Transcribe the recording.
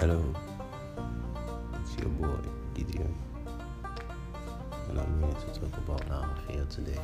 Hello, it's your boy Gideon, and I'm here to talk about how I feel today.